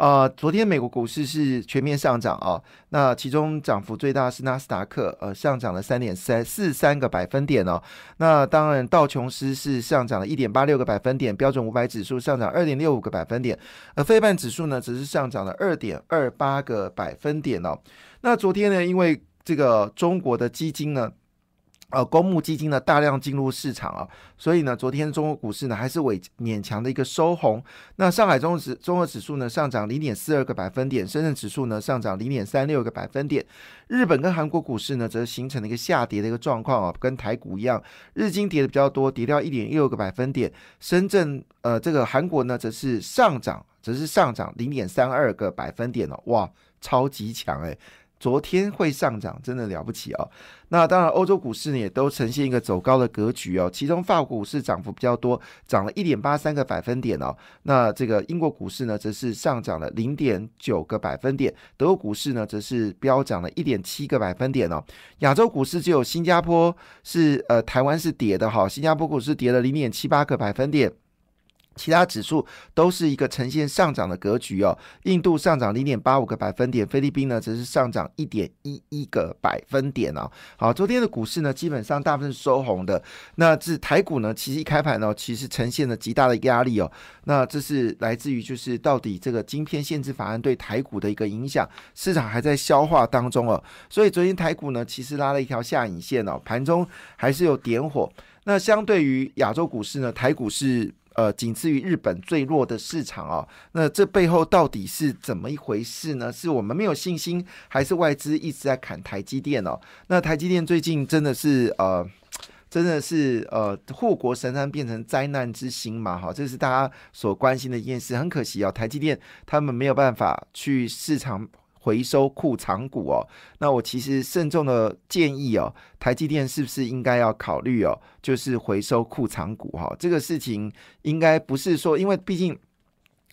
呃，昨天美国股市是全面上涨啊，那其中涨幅最大是纳斯达克，呃，上涨了三点三四三个百分点哦。那当然，道琼斯是上涨了一点八六个百分点，标准五百指数上涨二点六五个百分点，而非半指数呢，只是上涨了二点二八个百分点哦。那昨天呢，因为这个中国的基金呢。呃，公募基金呢大量进入市场啊，所以呢，昨天中国股市呢还是伟勉强的一个收红。那上海综指综合指数呢上涨零点四二个百分点，深圳指数呢上涨零点三六个百分点。日本跟韩国股市呢则形成了一个下跌的一个状况啊，跟台股一样，日经跌的比较多，跌掉一点六个百分点。深圳呃，这个韩国呢则是上涨，则是上涨零点三二个百分点哦，哇，超级强诶。昨天会上涨，真的了不起哦。那当然，欧洲股市呢也都呈现一个走高的格局哦。其中，法国股市涨幅比较多，涨了一点八三个百分点哦。那这个英国股市呢，则是上涨了零点九个百分点。德国股市呢，则是飙涨了一点七个百分点哦。亚洲股市只有新加坡是呃，台湾是跌的哈。新加坡股市跌了零点七八个百分点。其他指数都是一个呈现上涨的格局哦。印度上涨零点八五个百分点，菲律宾呢则是上涨一点一一个百分点哦。好，昨天的股市呢基本上大部分收红的。那这台股呢，其实一开盘呢，其实呈现了极大的压力哦。那这是来自于就是到底这个晶片限制法案对台股的一个影响，市场还在消化当中哦。所以昨天台股呢，其实拉了一条下影线哦，盘中还是有点火。那相对于亚洲股市呢，台股是。呃，仅次于日本最弱的市场哦，那这背后到底是怎么一回事呢？是我们没有信心，还是外资一直在砍台积电哦？那台积电最近真的是呃，真的是呃，护国神山变成灾难之星嘛？哈，这是大家所关心的一件事。很可惜哦，台积电他们没有办法去市场。回收库藏股哦，那我其实慎重的建议哦，台积电是不是应该要考虑哦，就是回收库藏股哈？这个事情应该不是说，因为毕竟，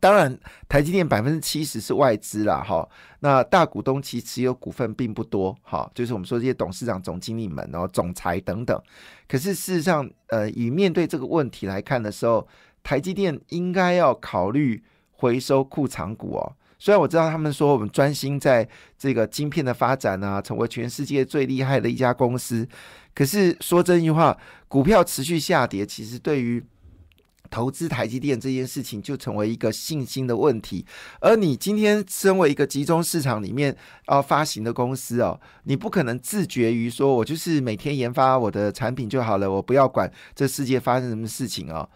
当然台积电百分之七十是外资啦哈，那大股东其持有股份并不多哈，就是我们说这些董事长、总经理们，然后总裁等等。可是事实上，呃，以面对这个问题来看的时候，台积电应该要考虑回收库藏股哦。虽然我知道他们说我们专心在这个晶片的发展啊，成为全世界最厉害的一家公司，可是说真句话，股票持续下跌，其实对于投资台积电这件事情就成为一个信心的问题。而你今天身为一个集中市场里面要发行的公司哦，你不可能自觉于说我就是每天研发我的产品就好了，我不要管这世界发生什么事情哦。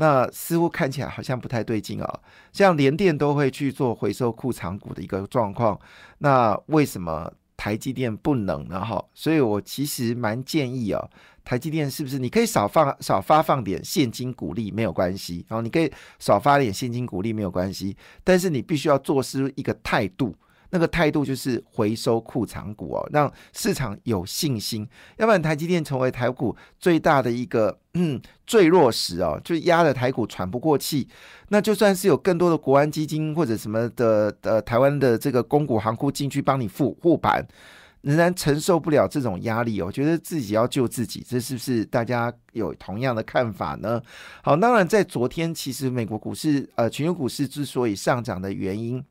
那似乎看起来好像不太对劲啊，像联电都会去做回收库藏股的一个状况，那为什么台积电不能呢？哈，所以我其实蛮建议啊，台积电是不是你可以少放少发放点现金股利没有关系，然后你可以少发点现金股利没有关系，但是你必须要做出一个态度。那个态度就是回收库藏股哦，让市场有信心，要不然台积电成为台股最大的一个嗯最弱时哦，就压的台股喘不过气。那就算是有更多的国安基金或者什么的呃台湾的这个公股行库进去帮你护护盘，仍然承受不了这种压力哦。觉得自己要救自己，这是不是大家有同样的看法呢？好，当然在昨天，其实美国股市呃全球股市之所以上涨的原因。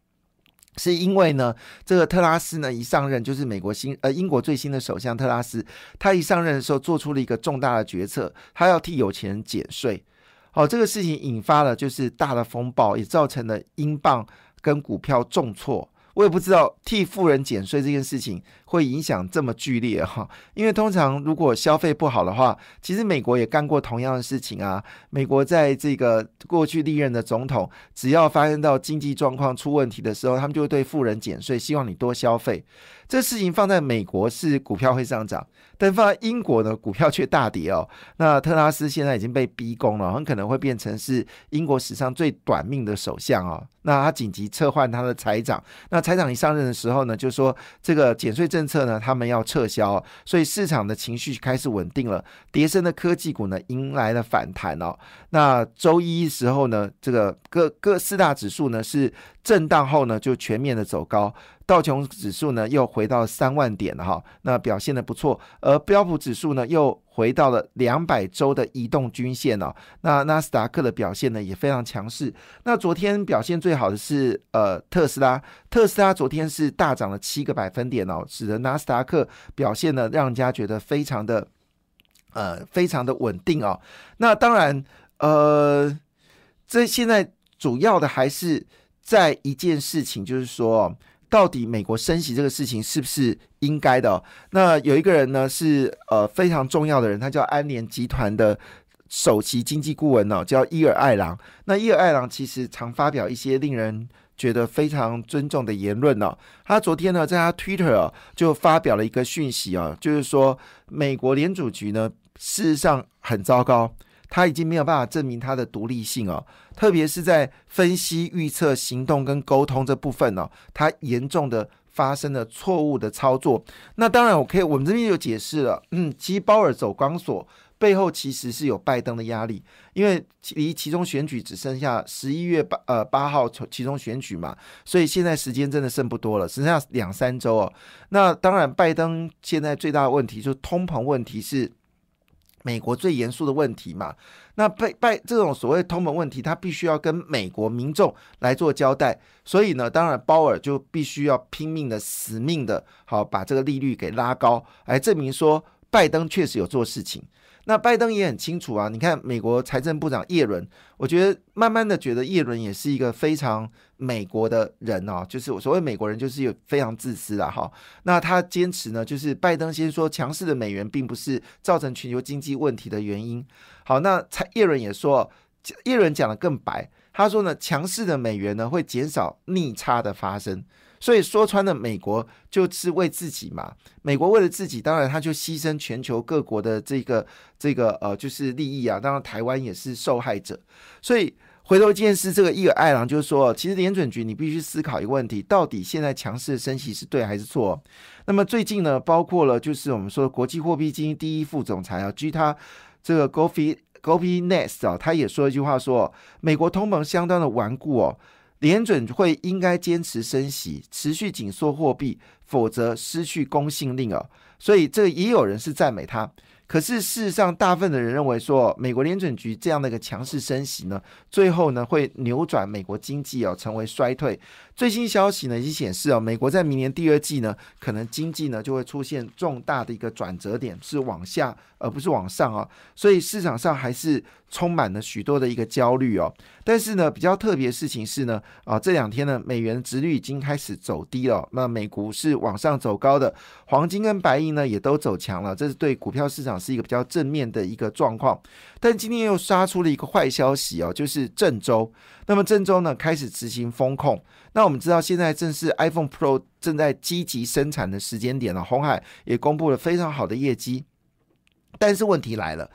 是因为呢，这个特拉斯呢一上任就是美国新呃英国最新的首相特拉斯，他一上任的时候做出了一个重大的决策，他要替有钱人减税。好，这个事情引发了就是大的风暴，也造成了英镑跟股票重挫。我也不知道替富人减税这件事情会影响这么剧烈哈，因为通常如果消费不好的话，其实美国也干过同样的事情啊。美国在这个过去历任的总统，只要发生到经济状况出问题的时候，他们就会对富人减税，希望你多消费。这事情放在美国是股票会上涨，但放在英国呢，股票却大跌哦。那特拉斯现在已经被逼宫了，很可能会变成是英国史上最短命的首相哦。那他紧急撤换他的财长，那财长一上任的时候呢，就说这个减税政策呢，他们要撤销，所以市场的情绪开始稳定了，跌升的科技股呢迎来了反弹哦。那周一时候呢，这个各各四大指数呢是震荡后呢就全面的走高。道琼指数呢又回到三万点了哈，那表现的不错，而标普指数呢又回到了两百周的移动均线哦。那纳斯达克的表现呢也非常强势。那昨天表现最好的是呃特斯拉，特斯拉昨天是大涨了七个百分点哦，使得纳斯达克表现呢让人家觉得非常的呃非常的稳定哦。那当然呃，这现在主要的还是在一件事情，就是说。到底美国升息这个事情是不是应该的？那有一个人呢是呃非常重要的人，他叫安联集团的首席经济顾问呢，叫伊尔艾朗。那伊尔艾朗其实常发表一些令人觉得非常尊重的言论呢。他昨天呢在他 Twitter 就发表了一个讯息啊，就是说美国联储局呢事实上很糟糕。他已经没有办法证明他的独立性哦，特别是在分析、预测、行动跟沟通这部分哦，他严重的发生了错误的操作。那当然，我可以，我们这边就解释了。嗯，其实鲍尔走钢索背后其实是有拜登的压力，因为离其中选举只剩下十一月八呃八号其中选举嘛，所以现在时间真的剩不多了，只剩下两三周哦。那当然，拜登现在最大的问题就是通膨问题是。美国最严肃的问题嘛，那拜拜这种所谓通膨问题，他必须要跟美国民众来做交代，所以呢，当然鲍尔就必须要拼命的、死命的，好把这个利率给拉高，来证明说拜登确实有做事情。那拜登也很清楚啊，你看美国财政部长耶伦，我觉得慢慢的觉得耶伦也是一个非常美国的人哦，就是我所谓美国人就是有非常自私的哈。那他坚持呢，就是拜登先说强势的美元并不是造成全球经济问题的原因。好，那蔡耶伦也说，耶伦讲的更白，他说呢，强势的美元呢会减少逆差的发生。所以说穿了，美国就是为自己嘛。美国为了自己，当然他就牺牲全球各国的这个这个呃，就是利益啊。当然台湾也是受害者。所以回头见是这个伊尔艾朗就是说，其实联准局你必须思考一个问题：到底现在强势的升息是对还是错？那么最近呢，包括了就是我们说国际货币基金第一副总裁啊，据他这个 Gopi Gopi Nest 啊，他也说一句话说，美国通膨相当的顽固哦。联准会应该坚持升息，持续紧缩货币，否则失去公信力哦。所以这也有人是赞美他。可是事实上，大部分的人认为说，美国联准局这样的一个强势升息呢，最后呢会扭转美国经济哦，成为衰退。最新消息呢已经显示哦，美国在明年第二季呢，可能经济呢就会出现重大的一个转折点，是往下而不是往上啊。所以市场上还是充满了许多的一个焦虑哦。但是呢，比较特别的事情是呢，啊这两天呢，美元值率已经开始走低了，那美股是往上走高的，黄金跟白银呢也都走强了，这是对股票市场。是一个比较正面的一个状况，但今天又杀出了一个坏消息哦，就是郑州。那么郑州呢开始执行风控。那我们知道现在正是 iPhone Pro 正在积极生产的时间点了，红海也公布了非常好的业绩。但是问题来了，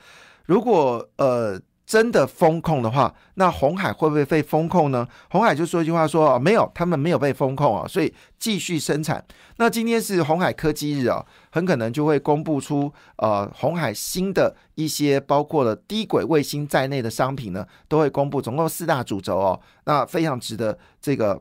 如果呃。真的风控的话，那红海会不会被风控呢？红海就说一句话说：“哦，没有，他们没有被风控啊，所以继续生产。”那今天是红海科技日啊，很可能就会公布出呃红海新的一些包括了低轨卫星在内的商品呢，都会公布，总共四大主轴哦，那非常值得这个。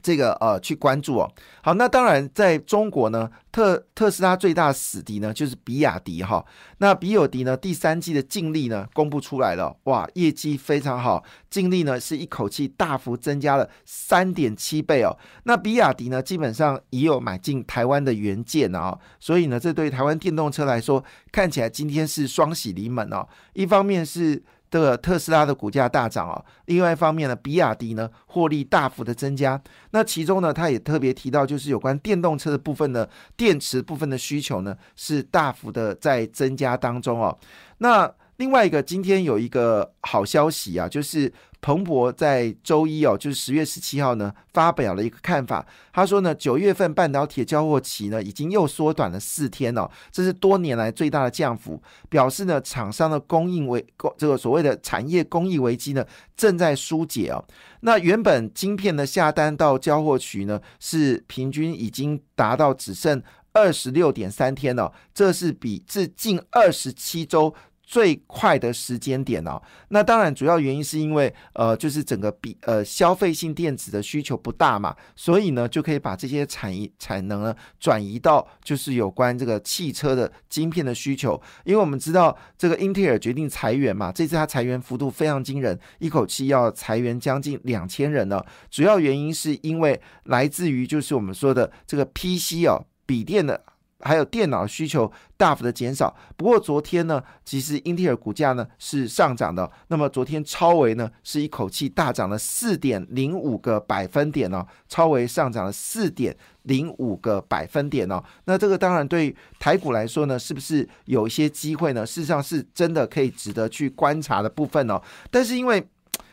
这个呃，去关注哦。好，那当然，在中国呢，特特斯拉最大死敌呢就是比亚迪哈。那比亚迪呢，第三季的净利呢公布出来了，哇，业绩非常好，净利呢是一口气大幅增加了三点七倍哦。那比亚迪呢，基本上也有买进台湾的元件啊，所以呢，这对台湾电动车来说，看起来今天是双喜临门哦。一方面是的特斯拉的股价大涨啊，另外一方面呢，比亚迪呢获利大幅的增加。那其中呢，他也特别提到，就是有关电动车的部分呢，电池部分的需求呢是大幅的在增加当中哦。那另外一个，今天有一个好消息啊，就是彭博在周一哦，就是十月十七号呢，发表了一个看法。他说呢，九月份半导体交货期呢，已经又缩短了四天哦，这是多年来最大的降幅。表示呢，厂商的供应危这个所谓的产业供应危机呢，正在疏解哦。那原本晶片的下单到交货期呢，是平均已经达到只剩二十六点三天了，这是比至近二十七周。最快的时间点哦，那当然主要原因是因为呃，就是整个比呃消费性电子的需求不大嘛，所以呢就可以把这些产业产能呢转移到就是有关这个汽车的晶片的需求，因为我们知道这个英特尔决定裁员嘛，这次它裁员幅度非常惊人，一口气要裁员将近两千人呢，主要原因是因为来自于就是我们说的这个 PC 哦，笔电的。还有电脑需求大幅的减少，不过昨天呢，其实英特尔股价呢是上涨的。那么昨天超维呢是一口气大涨了四点零五个百分点哦，超维上涨了四点零五个百分点哦。那这个当然对台股来说呢，是不是有一些机会呢？事实上是真的可以值得去观察的部分哦。但是因为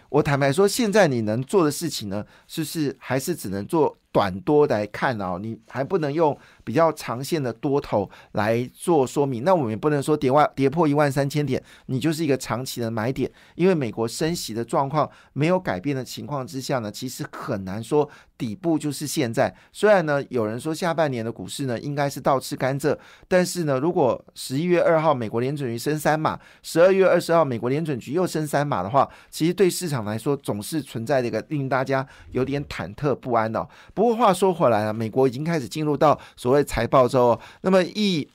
我坦白说，现在你能做的事情呢，是不是还是只能做？短多来看哦，你还不能用比较长线的多头来做说明。那我们也不能说跌万跌破一万三千点，你就是一个长期的买点。因为美国升息的状况没有改变的情况之下呢，其实很难说底部就是现在。虽然呢，有人说下半年的股市呢应该是倒吃甘蔗，但是呢，如果十一月二号美国联准局升三码，十二月二十号美国联准局又升三码的话，其实对市场来说总是存在的一个令大家有点忐忑不安哦。不过话说回来啊，美国已经开始进入到所谓财报之后，那么一。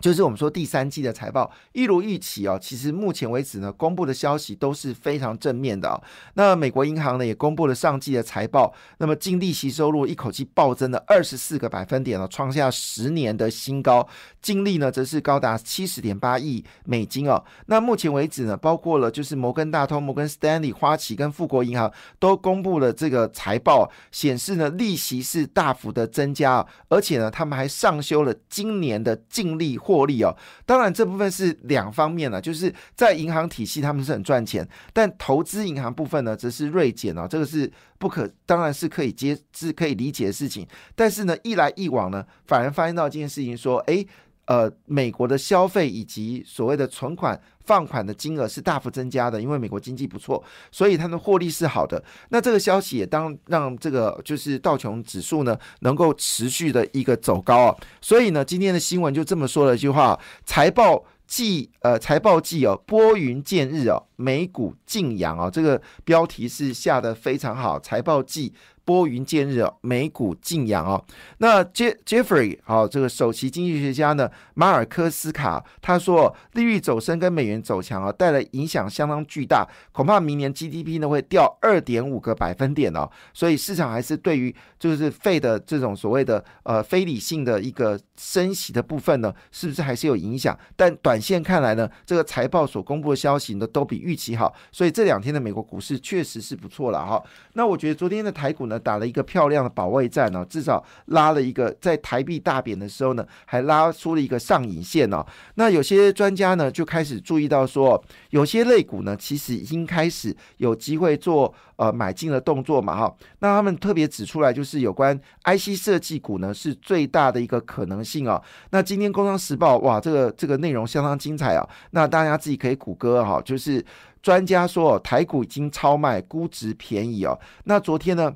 就是我们说第三季的财报一如预期哦，其实目前为止呢，公布的消息都是非常正面的哦。那美国银行呢也公布了上季的财报，那么净利息收入一口气暴增了二十四个百分点哦，创下十年的新高。净利呢则是高达七十点八亿美金哦。那目前为止呢，包括了就是摩根大通、摩根斯丹利、花旗跟富国银行都公布了这个财报，显示呢利息是大幅的增加，而且呢他们还上修了今年的净利。获利哦，当然这部分是两方面啊，就是在银行体系他们是很赚钱，但投资银行部分呢则是锐减哦，这个是不可，当然是可以接是可以理解的事情，但是呢一来一往呢，反而发现到一件事情说，哎。呃，美国的消费以及所谓的存款放款的金额是大幅增加的，因为美国经济不错，所以它的获利是好的。那这个消息也当让这个就是道琼指数呢能够持续的一个走高啊。所以呢，今天的新闻就这么说了一句话：财报季，呃，财报季哦，拨云见日哦，美股劲扬哦。这个标题是下的非常好，财报季。拨云见日，美股劲扬哦。那 J Jeffrey 好，这个首席经济学家呢，马尔科斯卡他说，利率走升跟美元走强啊，带来影响相当巨大，恐怕明年 GDP 呢会掉二点五个百分点哦。所以市场还是对于就是费的这种所谓的呃非理性的一个升息的部分呢，是不是还是有影响？但短线看来呢，这个财报所公布的消息呢都比预期好，所以这两天的美国股市确实是不错了哈。那我觉得昨天的台股呢。打了一个漂亮的保卫战哦，至少拉了一个在台币大贬的时候呢，还拉出了一个上影线哦。那有些专家呢就开始注意到说，有些类股呢其实已经开始有机会做呃买进的动作嘛哈。那他们特别指出来，就是有关 IC 设计股呢是最大的一个可能性哦。那今天《工商时报》哇，这个这个内容相当精彩啊。那大家自己可以谷歌哈，就是专家说台股已经超卖，估值便宜哦。那昨天呢？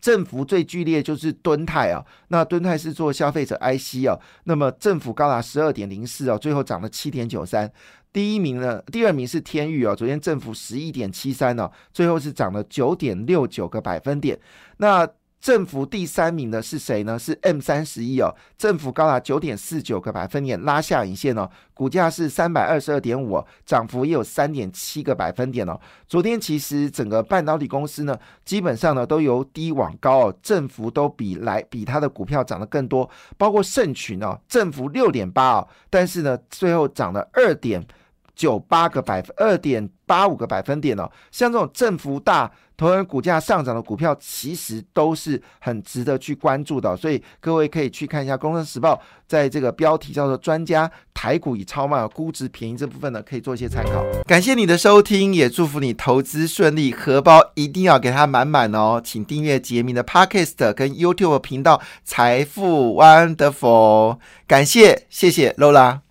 振幅最剧烈就是敦泰啊，那敦泰是做消费者 IC 啊，那么政府高达十二点零四啊，最后涨了七点九三。第一名呢，第二名是天域啊，昨天振幅十一点七三呢，最后是涨了九点六九个百分点。那振幅第三名的是谁呢？是 M 三十一哦，振幅高达九点四九个百分点，拉下影线哦，股价是三百二十二点五，涨幅也有三点七个百分点哦。昨天其实整个半导体公司呢，基本上呢都由低往高哦，振幅都比来比它的股票涨得更多，包括盛群哦，振幅六点八哦，但是呢最后涨了二点。九八个百分，二点八五个百分点哦。像这种振幅大、同人股价上涨的股票，其实都是很值得去关注的。所以各位可以去看一下《工商时报》在这个标题叫做“专家台股已超卖，估值便宜”这部分呢，可以做一些参考。感谢你的收听，也祝福你投资顺利，荷包一定要给它满满哦。请订阅杰明的 Podcast 跟 YouTube 频道“财富 Wonderful”。感谢，谢谢 Lola。